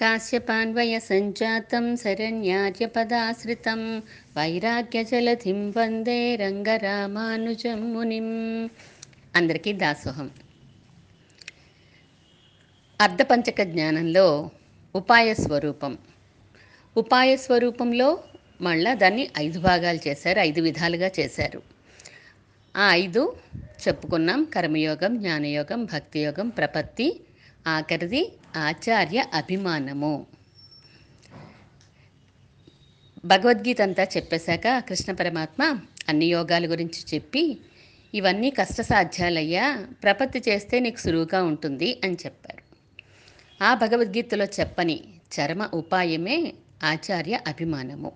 కాశ్యపాన్వయ సంజాతం శరణ్యార్యపదాశ్రితం వైరాగ్యజలధిం వందే రంగరామానుజం మునిం అందరికీ దాసోహం. అర్ధపంచక జ్ఞానంలో ఉపాయ స్వరూపం. ఉపాయ స్వరూపంలో మళ్ళా దాన్ని ఐదు భాగాలు చేశారు ఐదు విధాలుగా చేశారు. ఆ ఐదు చెప్పుకున్నాం కర్మయోగం జ్ఞానయోగం భక్తియోగం ప్రపత్తి ఆఖరిది ఆచార్య అభిమానము. భగవద్గీత అంతా చెప్పేశాక కృష్ణ పరమాత్మ అన్ని యోగాల గురించి చెప్పి ఇవన్నీ కష్టసాధ్యాలయ్యా ప్రపత్తి చేస్తే నీకు సులువుగా ఉంటుంది అని చెప్పారు. ఆ భగవద్గీతలో చెప్పని చరమ ఉపాయమే ఆచార్య అభిమానము.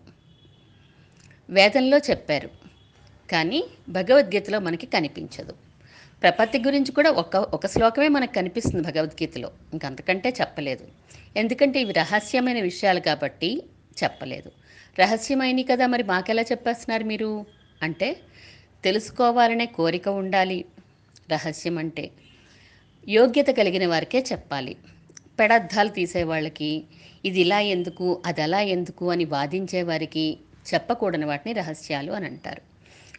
వేదంలో చెప్పారు కానీ భగవద్గీతలో మనకి కనిపించదు. ప్రపత్తి గురించి కూడా ఒక ఒక శ్లోకమే మనకు కనిపిస్తుంది భగవద్గీతలో. ఇంకంతకంటే చెప్పలేదు. ఎందుకంటే ఇవి రహస్యమైన విషయాలు కాబట్టి చెప్పలేదు. రహస్యమైనవి కదా మరి మాకెలా చెప్పేస్తున్నారు మీరు? అంటే తెలుసుకోవాలనే కోరిక ఉండాలి. రహస్యం అంటే యోగ్యత కలిగిన వారికే చెప్పాలి. పెడద్దాలు తీసేవాళ్ళకి ఇది ఇలా ఎందుకు అది అలా ఎందుకు అని వాదించే వారికి చెప్పకూడని వాటిని రహస్యాలు అని అంటారు.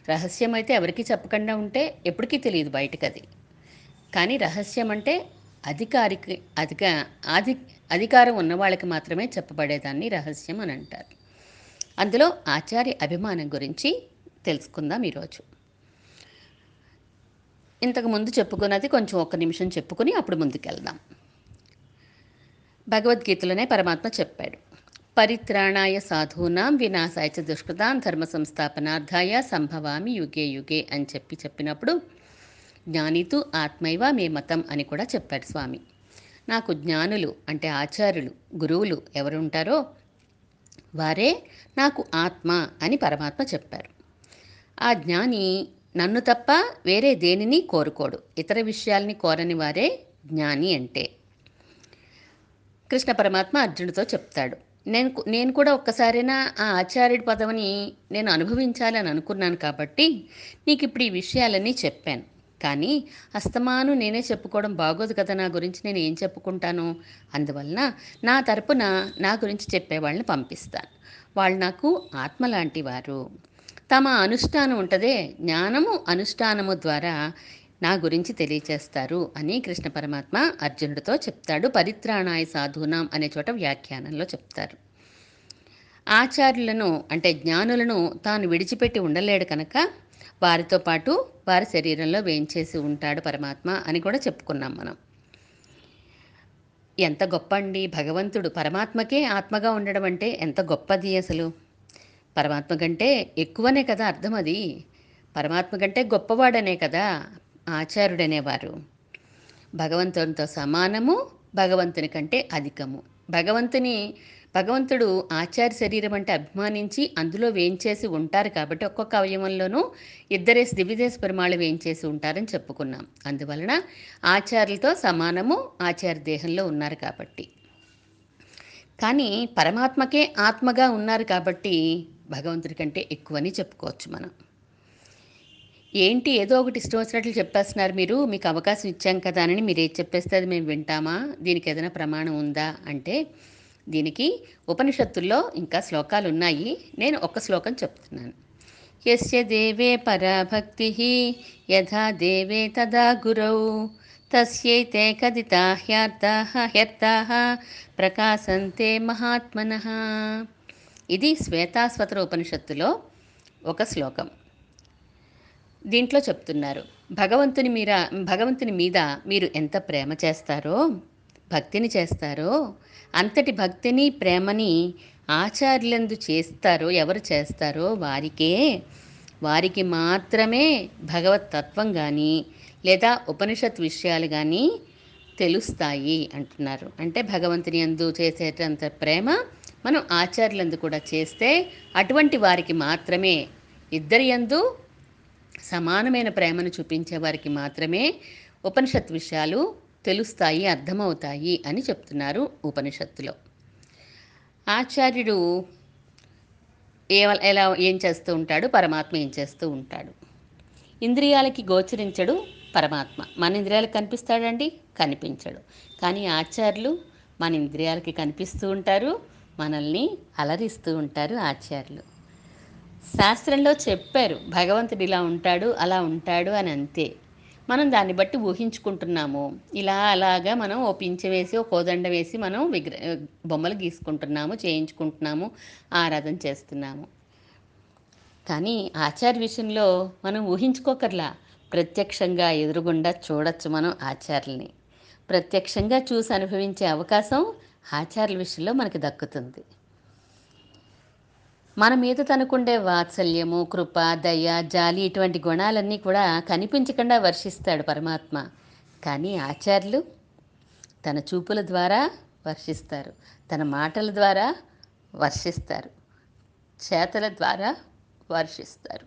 రహస్యం అయితే ఎవరికి చెప్పకుండా ఉంటే ఎప్పటికీ తెలియదు బయటకు అది కానీ రహస్యం అంటే అధికారికి అధిక అధి అధికారం ఉన్న వాళ్ళకి మాత్రమే చెప్పబడేదాన్ని రహస్యం అని అంటారు. అందులో ఆచార్య అభిమానం గురించి తెలుసుకుందాం ఈరోజు. ఇంతకుముందు చెప్పుకున్నది కొంచెం ఒక్క నిమిషం చెప్పుకుని అప్పుడు ముందుకెళ్దాం. భగవద్గీతలోనే పరమాత్మ చెప్పాడు. పరిత్రాణాయ సాధూనాం వినాశాయ చ దుష్కృతాం ధర్మ సంస్థాపనార్థాయ సంభవామి యుగే యుగే అని చెప్పి చెప్పినప్పుడు జ్ఞానితు ఆత్మైవ మే మతం అని కూడా చెప్పాడు స్వామి. నాకు జ్ఞానులు అంటే ఆచార్యులు గురువులు ఎవరుంటారో వారే నాకు ఆత్మ అని పరమాత్మ చెప్పారు. ఆ జ్ఞాని నన్ను తప్ప వేరే దేనిని కోరుకోడు ఇతర విషయాల్ని కోరని వారే జ్ఞాని అంటే. కృష్ణ పరమాత్మ అర్జునుడితో చెప్తాడు నేను నేను కూడా ఒక్కసారైనా ఆ ఆచార్యుడి పదవిని నేను అనుభవించాలని అనుకున్నాను కాబట్టి నీకు ఇప్పుడు ఈ విషయాలన్నీ చెప్పాను. కానీ అస్తమాను నేనే చెప్పుకోవడం బాగోదు కదా నా గురించి నేను ఏం చెప్పుకుంటాను? అందువలన నా తరపున నా గురించి చెప్పేవాళ్ళని పంపిస్తాను. వాళ్ళు నాకు ఆత్మ లాంటి వారు. తమ అనుష్ఠానం ఉంటుందే జ్ఞానము అనుష్ఠానము ద్వారా నా గురించి తెలియచేస్తారు అని కృష్ణ పరమాత్మ అర్జునుడితో చెప్తాడు. పరిత్రాణాయ సాధూనాం అనే చోట వ్యాఖ్యానంలో చెప్తారు. ఆచార్యులను అంటే జ్ఞానులను తాను విడిచిపెట్టి ఉండలేడు కనుక వారితో పాటు వారి శరీరంలో వేయించేసి ఉంటాడు పరమాత్మ అని కూడా చెప్పుకున్నాం మనం. ఎంత గొప్ప అండి భగవంతుడు పరమాత్మకే ఆత్మగా ఉండడం అంటే ఎంత గొప్పది అసలు? పరమాత్మ కంటే ఎక్కువనే కదా అర్థం అది. పరమాత్మ కంటే గొప్పవాడనే కదా. ఆచార్యుడనేవారు భగవంతునితో సమానము భగవంతుని కంటే అధికము. భగవంతుని భగవంతుడు ఆచార్య శరీరం అంటే అభిమానించి అందులో వేయించేసి ఉంటారు కాబట్టి ఒక్కొక్క అవయవంలోనూ ఇద్దరేసి దివ్యదేశ పెరుమాళ్ళు వేయించేసి ఉంటారని చెప్పుకున్నాం. అందువలన ఆచార్యులతో సమానము ఆచార్య దేహంలో ఉన్నారు కాబట్టి. కానీ పరమాత్మకే ఆత్మగా ఉన్నారు కాబట్టి భగవంతుడి కంటే ఎక్కువని చెప్పుకోవచ్చు మనం. ఏంటి ఏదో ఒకటి ఇష్టం వచ్చినట్లు చెప్పేస్తున్నారు మీరు? మీకు అవకాశం ఇచ్చాం కదా అని మీరు ఏది చెప్పేస్తే అది మేము వింటామా? దీనికి ఏదైనా ప్రమాణం ఉందా? అంటే దీనికి ఉపనిషత్తుల్లో ఇంకా శ్లోకాలు ఉన్నాయి. నేను ఒక శ్లోకం చెప్తున్నాను. ఎస్య దేవే పరాభక్తి యథా దేవే తదా గురౌ తస్యైతే కదితా హ్యార్థా హ్యర్థా ప్రకాశంతే మహాత్మన. ఇది శ్వేతాస్వతర ఉపనిషత్తులో ఒక శ్లోకం. దీంట్లో చెప్తున్నారు భగవంతుని మీద భగవంతుని మీద మీరు ఎంత ప్రేమ చేస్తారో భక్తిని చేస్తారో అంతటి భక్తిని ప్రేమని ఆచార్యులందు చేస్తారో ఎవరు చేస్తారో వారికే వారికి మాత్రమే భగవత్ తత్వం కానీ లేదా ఉపనిషత్ విషయాలు కానీ తెలుస్తాయి అంటున్నారు. అంటే భగవంతుని అందు చేసేటంత ప్రేమ మనం ఆచార్యులందు కూడా చేస్తే అటువంటి వారికి మాత్రమే ఇద్దరి యందు సమానమైన ప్రేమను చూపించే వారికి మాత్రమే ఉపనిషత్ విషయాలు తెలుస్తాయి అర్థమవుతాయి అని చెప్తున్నారు ఉపనిషత్తులో. ఆచార్యుడు ఏ ఎలా ఏం చేస్తూ ఉంటాడు? పరమాత్మ ఏం చేస్తూ ఉంటాడు? ఇంద్రియాలకి గోచరించడు పరమాత్మ. మన ఇంద్రియాలకు కనిపిస్తాడండి? కనిపించడు. కానీ ఆచార్యులు మన ఇంద్రియాలకి కనిపిస్తూ ఉంటారు మనల్ని అలరిస్తూ ఉంటారు ఆచార్యులు. శాస్త్రంలో చెప్పారు భగవంతుడు ఇలా ఉంటాడు అలా ఉంటాడు అని అంతే. మనం దాన్ని బట్టి ఊహించుకుంటున్నాము. ఇలా అలాగా మనం ఓ పించె వేసి ఓ కోదండ వేసి మనం విగ్ర బొమ్మలు గీసుకుంటున్నాము చేయించుకుంటున్నాము ఆరాధన చేస్తున్నాము. కానీ ఆచార్య విషయంలో మనం ఊహించుకోకర్లా. ప్రత్యక్షంగా ఎదురుగుండా చూడొచ్చు మనం ఆచార్యుల్ని. ప్రత్యక్షంగా చూసి అనుభవించే అవకాశం ఆచార్యుల విషయంలో మనకి దక్కుతుంది. మన మీద తనకుండే వాత్సల్యము కృప దయ జాలి ఇటువంటి గుణాలన్నీ కూడా కనిపించకుండా వర్షిస్తాడు పరమాత్మ. కానీ ఆచార్యులు తన చూపుల ద్వారా వర్షిస్తారు తన మాటల ద్వారా వర్షిస్తారు చేతల ద్వారా వర్షిస్తారు.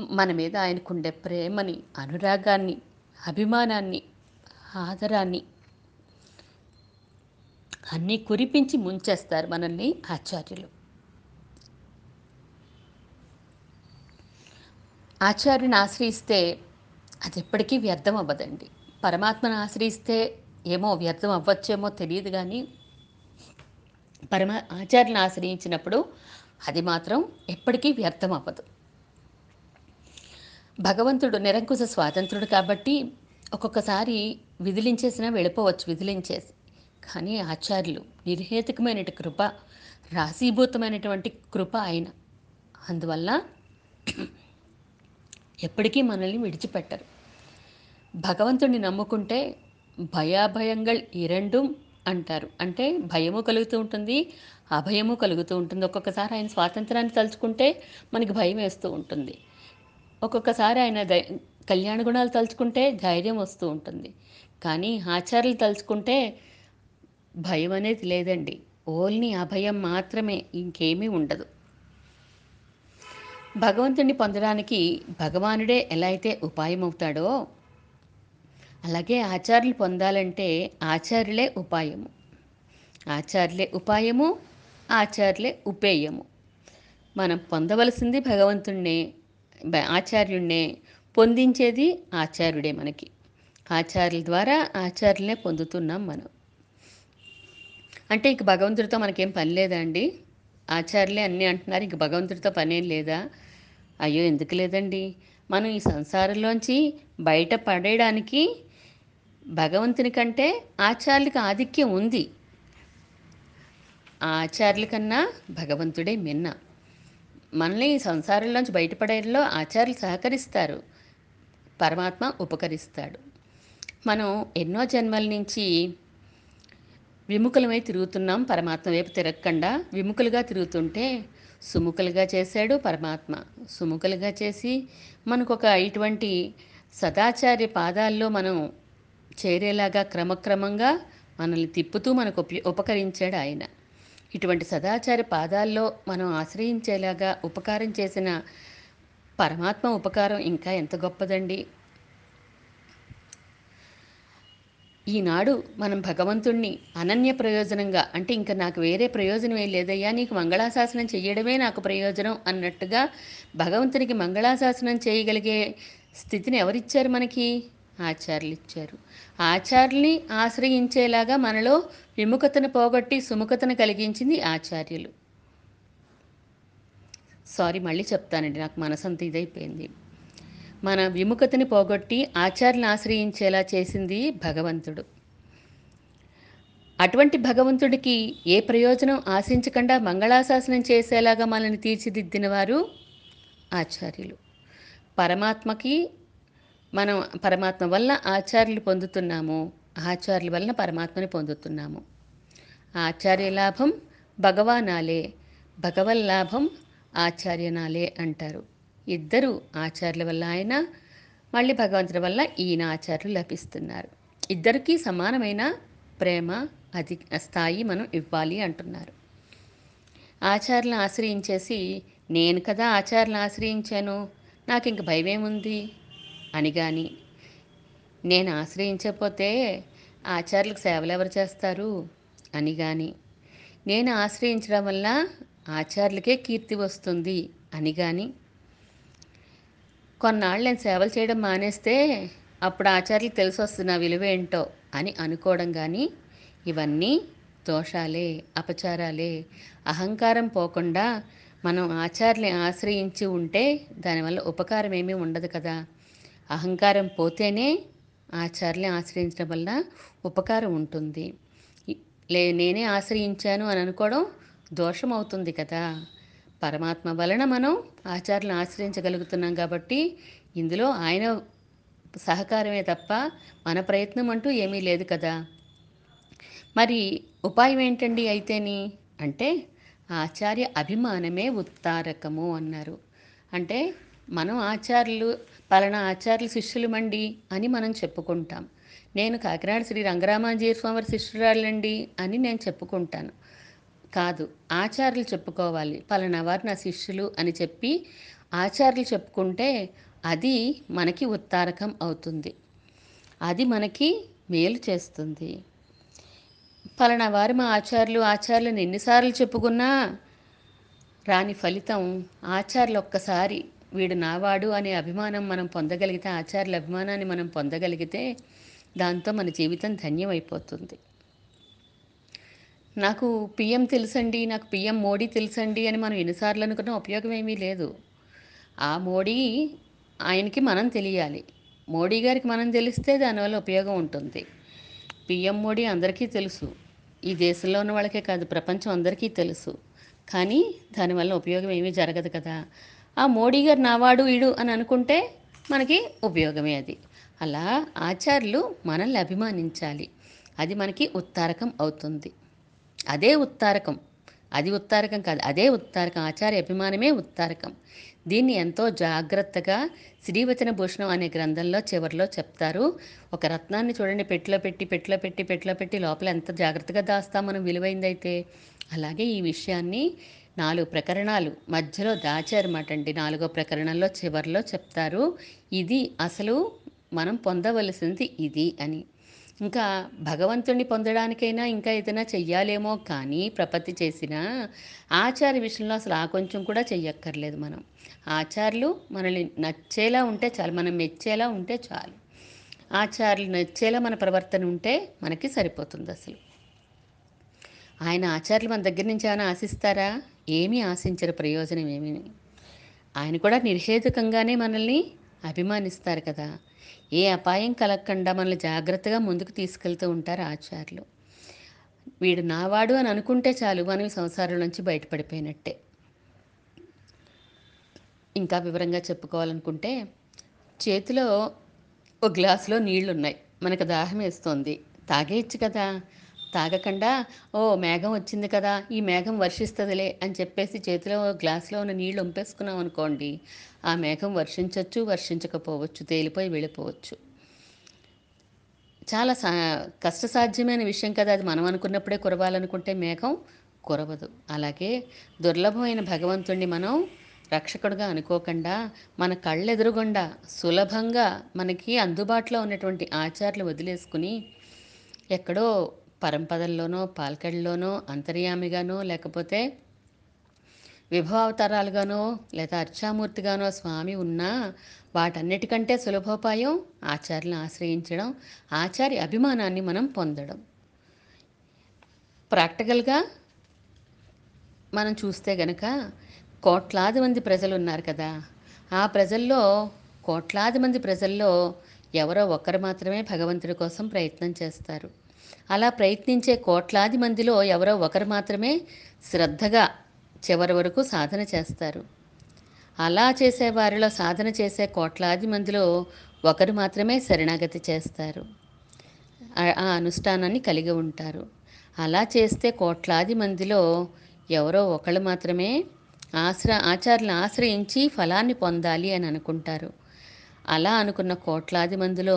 మన మీద ఆయనకుండే ప్రేమని అనురాగాన్ని అభిమానాన్ని ఆదరాన్ని అన్నీ కురిపించి ముంచేస్తారు మనల్ని ఆచార్యులు. ఆచార్యుని ఆశ్రయిస్తే అది ఎప్పటికీ వ్యర్థం అవ్వదండి. పరమాత్మను ఆశ్రయిస్తే ఏమో వ్యర్థం అవ్వచ్చేమో తెలియదు కానీ పరమ ఆచార్యుని ఆశ్రయించినప్పుడు అది మాత్రం ఎప్పటికీ వ్యర్థం అవ్వదు. భగవంతుడు నిరంకుశ స్వాతంత్రుడు కాబట్టి ఒక్కొక్కసారి విదిలించేసినా వెళ్ళిపోవచ్చు విదిలించేసి. కానీ ఆచార్యులు నిర్హేతుకమైన కృప రాశీభూతమైనటువంటి కృప ఆయన అందువల్ల ఎప్పటికీ మనల్ని విడిచిపెట్టరు. భగవంతుడిని నమ్ముకుంటే భయాభయంగల్ ఇరెండు అంటారు. అంటే భయము కలుగుతూ ఉంటుంది అభయము కలుగుతూ ఉంటుంది. ఒక్కొక్కసారి ఆయన స్వాతంత్రాన్ని తలుచుకుంటే మనకి భయం వేస్తూ ఉంటుంది. ఒక్కొక్కసారి ఆయన దై కళ్యాణ గుణాలు తలుచుకుంటే ధైర్యం వస్తూ ఉంటుంది. కానీ ఆచార్యులు తలుచుకుంటే భయం అనేది లేదండి. ఓన్లీ అభయం మాత్రమే ఇంకేమీ ఉండదు. భగవంతుణ్ణి పొందడానికి భగవానుడే ఎలా అయితే ఉపాయం అవుతాడో అలాగే ఆచార్యులు పొందాలంటే ఆచార్యులే ఉపాయము. ఆచార్యులే ఉపాయము ఆచార్యులే ఉపేయము. మనం పొందవలసింది భగవంతుణ్ణే ఆచార్యుణ్ణే పొందించేది ఆచార్యుడే మనకి. ఆచార్యుల ద్వారా ఆచార్యులనే పొందుతున్నాం మనం. అంటే ఇంక భగవంతుడితో మనకేం పని లేదా అండి ఆచార్యులే అన్నీ అంటున్నారు ఇంక భగవంతుడితో పనేం లేదా? అయ్యో ఎందుకు లేదండి? మనం ఈ సంసారంలోంచి బయట పడేయడానికి భగవంతుని కంటే ఆచార్యులకు ఆధిక్యం ఉంది. ఆ ఆచార్యుల కన్నా భగవంతుడే మిన్న. మనల్ని ఈ సంసారంలోంచి బయటపడేలో ఆచార్యులు సహకరిస్తారు. పరమాత్మ ఉపకరిస్తాడు. మనం ఎన్నో జన్మల నుంచి విముఖలమై తిరుగుతున్నాం పరమాత్మ వైపు తిరగకుండా. విముఖలుగా తిరుగుతుంటే సుముఖలుగా చేశాడు పరమాత్మ. సుముఖలుగా చేసి మనకు ఒక ఇటువంటి సదాచార్య పాదాల్లో మనం చేరేలాగా క్రమక్రమంగా మనల్ని తిప్పుతూ మనకు ఉప ఉపకరించాడు ఆయన. ఇటువంటి సదాచార పాదాల్లో మనం ఆశ్రయించేలాగా ఉపకారం చేసిన పరమాత్మ ఉపకారం ఇంకా ఎంత గొప్పదండి. ఈనాడు మనం భగవంతుణ్ణి అనన్య ప్రయోజనంగా అంటే ఇంకా నాకు వేరే ప్రయోజనం ఏం లేదయ్యా నీకు మంగళాశాసనం చేయడమే నాకు ప్రయోజనం అన్నట్టుగా భగవంతునికి మంగళాశాసనం చేయగలిగే స్థితిని ఎవరిచ్చారు మనకి? ఆచార్యులు ఇచ్చారు ఆచార్యుల్ని ఆశ్రయించేలాగా మనలో విముఖతను పోగొట్టి సుముఖతను కలిగించింది ఆచార్యులు. సారీ మళ్ళీ చెప్తానండి నాకు మనసంత ఇదైపోయింది. మన విముఖతని పోగొట్టి ఆచార్యను ఆశ్రయించేలా చేసింది భగవంతుడు. అటువంటి భగవంతుడికి ఏ ప్రయోజనం ఆశించకుండా మంగళాశాసనం చేసేలాగా మనల్ని తీర్చిదిద్దిన వారు ఆచార్యులు. పరమాత్మకి మనం పరమాత్మ వల్ల ఆచార్యులు పొందుతున్నాము ఆచార్యుల వలన పరమాత్మని పొందుతున్నాము. ఆచార్య లాభం భగవానాలే భగవల్లాభం ఆచార్యనాలే అంటారు. ఇద్దరు ఆచార్యుల వల్ల ఆయన మళ్ళీ భగవంతుడి వల్ల ఈయన ఆచార్యులు లభిస్తున్నారు. ఇద్దరికీ సమానమైన ప్రేమ అధి స్థాయి మనం ఇవ్వాలి అంటున్నారు. ఆచార్యులను ఆశ్రయించేసి నేను కదా ఆచార్యులను ఆశ్రయించాను నాకు ఇంక భయమేముంది? అని కానీ నేను ఆశ్రయించకపోతే ఆచార్యులకు సేవలు ఎవరు చేస్తారు? అని కానీ నేను ఆశ్రయించడం వల్ల ఆచార్యులకే కీర్తి వస్తుంది. అని కానీ కొన్నాళ్ళు నేను సేవలు చేయడం మానేస్తే అప్పుడు ఆచార్యులకు తెలిసి వస్తుంది నా విలువ ఏంటో అని అనుకోవడం కానీ ఇవన్నీ దోషాలే అపచారాలే. అహంకారం పోకుండా మనం ఆచార్యని ఆశ్రయించి ఉంటే దానివల్ల ఉపకారం ఏమీ ఉండదు కదా. అహంకారం పోతేనే ఆచార్యని ఆశ్రయించడం వల్ల ఉపకారం ఉంటుంది. లే నేనే ఆశ్రయించాను అని అనుకోవడం దోషం అవుతుంది కదా. పరమాత్మ వలన మనం ఆచార్యులను ఆశ్రయించగలుగుతున్నాం కాబట్టి ఇందులో ఆయన సహకారమే తప్ప మన ప్రయత్నం అంటూ ఏమీ లేదు కదా. మరి ఉపాయం ఏంటండి అయితేని? అంటే ఆచార్య అభిమానమే ఉత్తారకము అన్నారు. అంటే మనం ఆచార్యులు పలానా ఆచార్యులు శిష్యులమండి అని మనం చెప్పుకుంటాం. నేను కాకినాడ శ్రీ రంగరామాజీ స్వామి శిష్యురాలండి అని నేను చెప్పుకుంటాను. కాదు. ఆచార్యులు చెప్పుకోవాలి. పలానా వారు నా శిష్యులు అని చెప్పి ఆచార్యులు చెప్పుకుంటే అది మనకి ఉత్తారకం అవుతుంది. అది మనకి మేలు చేస్తుంది. పలానా వారి మా ఆచార్యులు ఆచార్యులను ఎన్నిసార్లు చెప్పుకున్నా రాని ఫలితం ఆచార్యులు ఒక్కసారి వీడు నావాడు అనే అభిమానం మనం పొందగలిగితే ఆచార్యుల అభిమానాన్ని మనం పొందగలిగితే దాంతో మన జీవితం ధన్యమైపోతుంది. నాకు పిఎం తెలుసండి నాకు పిఎం మోడీ తెలుసండి అని మనం ఎన్నిసార్లు అనుకున్న ఉపయోగం ఏమీ లేదు. ఆ మోడీ ఆయనకి మనం తెలియాలి. మోడీ గారికి మనం తెలిస్తే దానివల్ల ఉపయోగం ఉంటుంది. పిఎం మోడీ అందరికీ తెలుసు. ఈ దేశంలో ఉన్న వాళ్ళకే కాదు ప్రపంచం అందరికీ తెలుసు. కానీ దానివల్ల ఉపయోగం ఏమీ జరగదు కదా. ఆ మోడీ గారు నావాడు ఈడు అని అనుకుంటే మనకి ఉపయోగమే అది. అలా ఆచార్యులు మనల్ని అభిమానించాలి. అది మనకి ఉత్తారకం అవుతుంది. అదే ఉత్తారకం. అది ఉత్తారకం కాదు అదే ఉత్తారకం. ఆచార్య అభిమానమే ఉత్తారకం. దీన్ని ఎంతో జాగ్రత్తగా శ్రీవచన భూషణం అనే గ్రంథంలో చివరిలో చెప్తారు. ఒక రత్నాన్ని చూడండి పెట్టిలో పెట్టి పెట్టిలో పెట్టి పెట్టిలో పెట్టి లోపల ఎంత జాగ్రత్తగా దాస్తాం మనం విలువైందైతే. అలాగే ఈ విషయాన్ని నాలుగు ప్రకరణాలు మధ్యలో దాచారన్నమాట అండి. నాలుగో ప్రకరణంలో చివరిలో చెప్తారు. ఇది అసలు మనం పొందవలసింది ఇది అని. ఇంకా భగవంతుణ్ణి పొందడానికైనా ఇంకా ఏదైనా చెయ్యాలేమో కానీ ప్రపత్తి చేసినా ఆచార విషయంలో అసలు ఆ కొంచెం కూడా చెయ్యక్కర్లేదు మనం. ఆచార్యులు మనల్ని నచ్చేలా ఉంటే చాలు మనం మెచ్చేలా ఉంటే చాలు. ఆచార్యులు నచ్చేలా మన ప్రవర్తన ఉంటే మనకి సరిపోతుంది అసలు. ఆయన ఆచార్యులు మన దగ్గర నుంచి ఏమైనా ఆశిస్తారా? ఏమీ ఆశించరు ప్రయోజనం ఏమీ. ఆయన కూడా నిర్హేతుకంగానే మనల్ని అభిమానిస్తారు కదా. ఏ అపాయం కలగకుండా మనల్ని జాగ్రత్తగా ముందుకు తీసుకెళ్తూ ఉంటారు ఆచార్యులు. వీడు నావాడు అని అనుకుంటే చాలు మనం ఈ సంసారం నుంచి బయటపడిపోయినట్టే. ఇంకా వివరంగా చెప్పుకోవాలనుకుంటే చేతిలో ఒక గ్లాసులో నీళ్ళు ఉన్నాయి మనకు దాహం వేస్తోంది. తాగేయచ్చు కదా. తాగకుండా ఓ మేఘం వచ్చింది కదా ఈ మేఘం వర్షిస్తుందిలే అని చెప్పేసి చేతిలో గ్లాసులో ఉన్న నీళ్ళు ఉంపేసుకున్నాం అనుకోండి ఆ మేఘం వర్షించవచ్చు వర్షించకపోవచ్చు తేలిపోయి వెళ్ళిపోవచ్చు. చాలా సా కష్టసాధ్యమైన విషయం కదా అది. మనం అనుకున్నప్పుడే కురవాలనుకుంటే మేఘం కురవదు. అలాగే దుర్లభమైన భగవంతుణ్ణి మనం రక్షకుడుగా అనుకోకుండా మన కళ్ళెదురుగుండా సులభంగా మనకి అందుబాటులో ఉన్నటువంటి ఆచారాలు వదిలేసుకుని ఎక్కడో పరంపదల్లోనో పాల్కడలోనో అంతర్యామిగానో లేకపోతే విభవావతారాలుగానో లేదా అర్చామూర్తిగానో స్వామి ఉన్నా వాటన్నిటికంటే సులభోపాయం ఆచార్యులను ఆశ్రయించడం ఆచార్య అభిమానాన్ని మనం పొందడం. ప్రాక్టికల్గా మనం చూస్తే గనక కోట్లాది మంది ప్రజలు ఉన్నారు కదా. ఆ ప్రజల్లో కోట్లాది మంది ప్రజల్లో ఎవరో ఒక్కరు మాత్రమే భగవంతుడి కోసం ప్రయత్నం చేస్తారు. అలా ప్రయత్నించే కోట్లాది మందిలో ఎవరో ఒకరు మాత్రమే శ్రద్ధగా చివరి వరకు సాధన చేస్తారు. అలా చేసే వారిలో సాధన చేసే కోట్లాది మందిలో ఒకరు మాత్రమే శరణాగతి చేస్తారు. ఆ- అనుష్ఠానాన్ని కలిగి ఉంటారు. అలా చేస్తే కోట్లాది మందిలో ఎవరో ఒకళ్ళు మాత్రమే ఆశ్ర ఆచారాలను ఆశ్రయించి ఫలాన్ని పొందాలి అని అనుకుంటారు. అలా అనుకున్న కోట్లాది మందిలో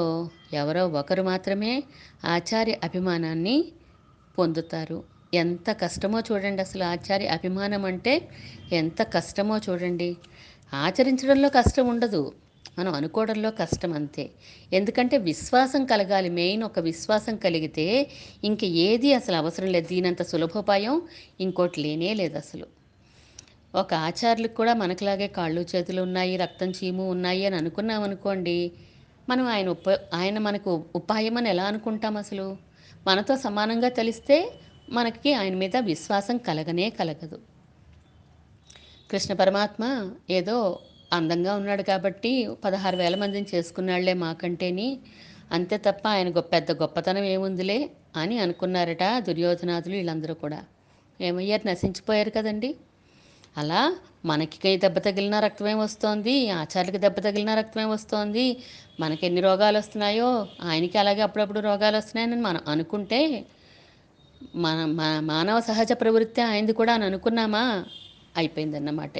ఎవరో ఒకరు మాత్రమే ఆచార్య అభిమానాన్ని పొందుతారు. ఎంత కష్టమో చూడండి అసలు ఆచార్య అభిమానం అంటే ఎంత కష్టమో చూడండి. ఆచరించడంలో కష్టం ఉండదు. మనం అనుకోవడంలో కష్టం అంతే. ఎందుకంటే విశ్వాసం కలగాలి. మెయిన్ ఒక విశ్వాసం కలిగితే ఇంక ఏది అసలు అవసరం లేదు. దీనంత సులభోపాయం ఇంకోటి లేనే లేదు అసలు. ఒక ఆచార్యులకు కూడా మనకులాగే కాళ్ళు చేతులు ఉన్నాయి రక్తం చీము ఉన్నాయి అని అనుకున్నాం అనుకోండి మనం ఆయన ఉప ఆయన మనకు ఉపాయం అని ఎలా అనుకుంటాం అసలు? మనతో సమానంగా తెలిస్తే మనకి ఆయన మీద విశ్వాసం కలగనే కలగదు. కృష్ణ పరమాత్మ ఏదో అందంగా ఉన్నాడు కాబట్టి పదహారు వేల మందిని చేసుకున్నాళ్ళే మాకంటేని అంతే తప్ప ఆయన గొప్ప పెద్ద గొప్పతనం ఏముందిలే అని అనుకున్నారట దుర్యోధనాథులు వీళ్ళందరూ కూడా. ఏమయ్యారు? నశించిపోయారు కదండీ. అలా మనకి దెబ్బ తగిలిన రక్తమే వస్తోంది ఆచార్యులకి దెబ్బ తగిలిన రక్తమే వస్తోంది. మనకి ఎన్ని రోగాలు వస్తున్నాయో ఆయనకి అలాగే అప్పుడప్పుడు రోగాలు వస్తున్నాయని మనం అనుకుంటే మన మా- మానవ సహజ ప్రవృత్తి ఆయనది కూడా అని అనుకున్నామా? అయిపోయిందన్నమాట.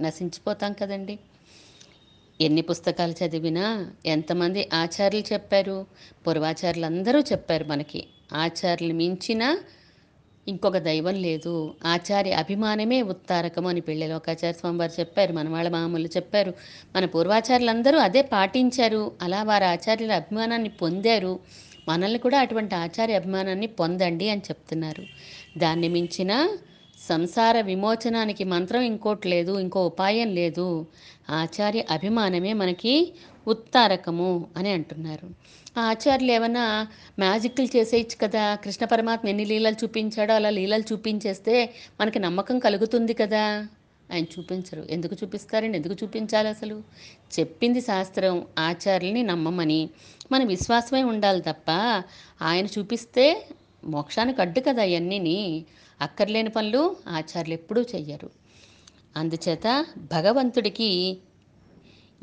నశించిపోతాం కదండి. ఎన్ని పుస్తకాలు చదివినా ఎంతమంది ఆచార్యులు చెప్పారు? పూర్వాచార్యులు అందరూ చెప్పారు మనకి. ఆచార్యులు మించిన ఇంకొక దైవం లేదు. ఆచార్య అభిమానమే ఉత్తారకము అని పెళ్ళి లోకాచార్య స్వామి వారు చెప్పారు. మన వాళ్ళ మామూలు చెప్పారు. మన పూర్వాచార్యులందరూ అదే పాటించారు. అలా వారి ఆచార్యుల అభిమానాన్ని పొందారు. మనల్ని కూడా అటువంటి ఆచార్య అభిమానాన్ని పొందండి అని చెప్తున్నారు. దాన్ని మించిన సంసార విమోచనానికి మంత్రం ఇంకోటి లేదు ఇంకో ఉపాయం లేదు. ఆచార్య అభిమానమే మనకి ఉత్తారకము అని అంటున్నారు. ఆ ఆచార్యులు ఏమన్నా మ్యాజిక్లు చేసేయచ్చు కదా? కృష్ణ పరమాత్మ ఎన్ని లీలలు చూపించాడో అలా లీలలు చూపించేస్తే మనకి నమ్మకం కలుగుతుంది కదా? ఆయన చూపించరు. ఎందుకు చూపిస్తారండి? ఎందుకు చూపించాలి అసలు? చెప్పింది శాస్త్రం ఆచార్యుల్ని నమ్మమని. మన విశ్వాసమే ఉండాలి తప్ప ఆయన చూపిస్తే మోక్షానికి అడ్డు కదా అవన్నీని అక్కర్లేని పనులు ఆచార్యులు ఎప్పుడూ చెయ్యరు. అందుచేత భగవంతుడికి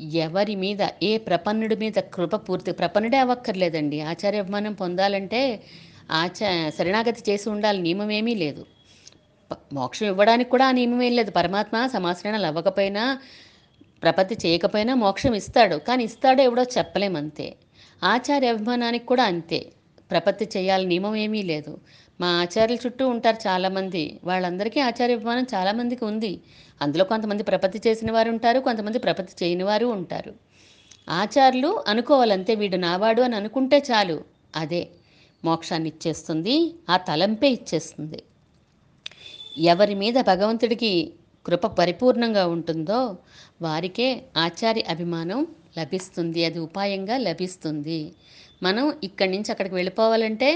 ఎవరి మీద ఏ ప్రపన్నుడి మీద కృప పూర్తి ప్రపన్నుడే అవ్వక్కర్లేదండి. ఆచార్య అభిమానం పొందాలంటే ఆచా శరణాగతి చేసి ఉండాలి నియమమేమీ లేదు. మోక్షం ఇవ్వడానికి కూడా ఆ నియమం ఏం లేదు. పరమాత్మ సమాశ్రయాలు అవ్వకపోయినా ప్రపత్తి చేయకపోయినా మోక్షం ఇస్తాడు. కానీ ఇస్తాడో ఎవడో చెప్పలేమంతే. ఆచార్య అభిమానానికి కూడా అంతే. ప్రపత్తి చేయాలి నియమం ఏమీ లేదు. మా ఆచార్యుల చుట్టూ ఉంటారు చాలామంది. వాళ్ళందరికీ ఆచార్య అభిమానం చాలామందికి ఉంది. అందులో కొంతమంది ప్రపత్తి చేసిన వారు ఉంటారు కొంతమంది ప్రపత్తి చేయని వారు ఉంటారు. ఆచార్యులు అనుకోవాలంతే వీడు నావాడు అని అనుకుంటే చాలు. అదే మోక్షాన్ని ఇచ్చేస్తుంది ఆ తలంపే ఇచ్చేస్తుంది. ఎవరి మీద భగవంతుడికి కృప పరిపూర్ణంగా ఉంటుందో వారికే ఆచార్య అభిమానం లభిస్తుంది. అది ఉపాయంగా లభిస్తుంది. మనం ఇక్కడి నుంచి అక్కడికి వెళ్ళిపోవాలంటే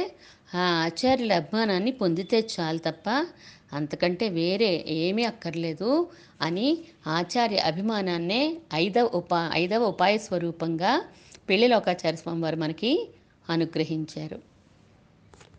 ఆ ఆచార్యుల అభిమానాన్ని పొందితే చాలు తప్ప అంతకంటే వేరే ఏమీ అక్కర్లేదు అని ఆచార్య అభిమానాన్నే ఐదవ ఉపా ఐదవ ఉపాయ స్వరూపంగా పెళ్ళి లోకాచార్య స్వామి వారు మనకి అనుగ్రహించారు.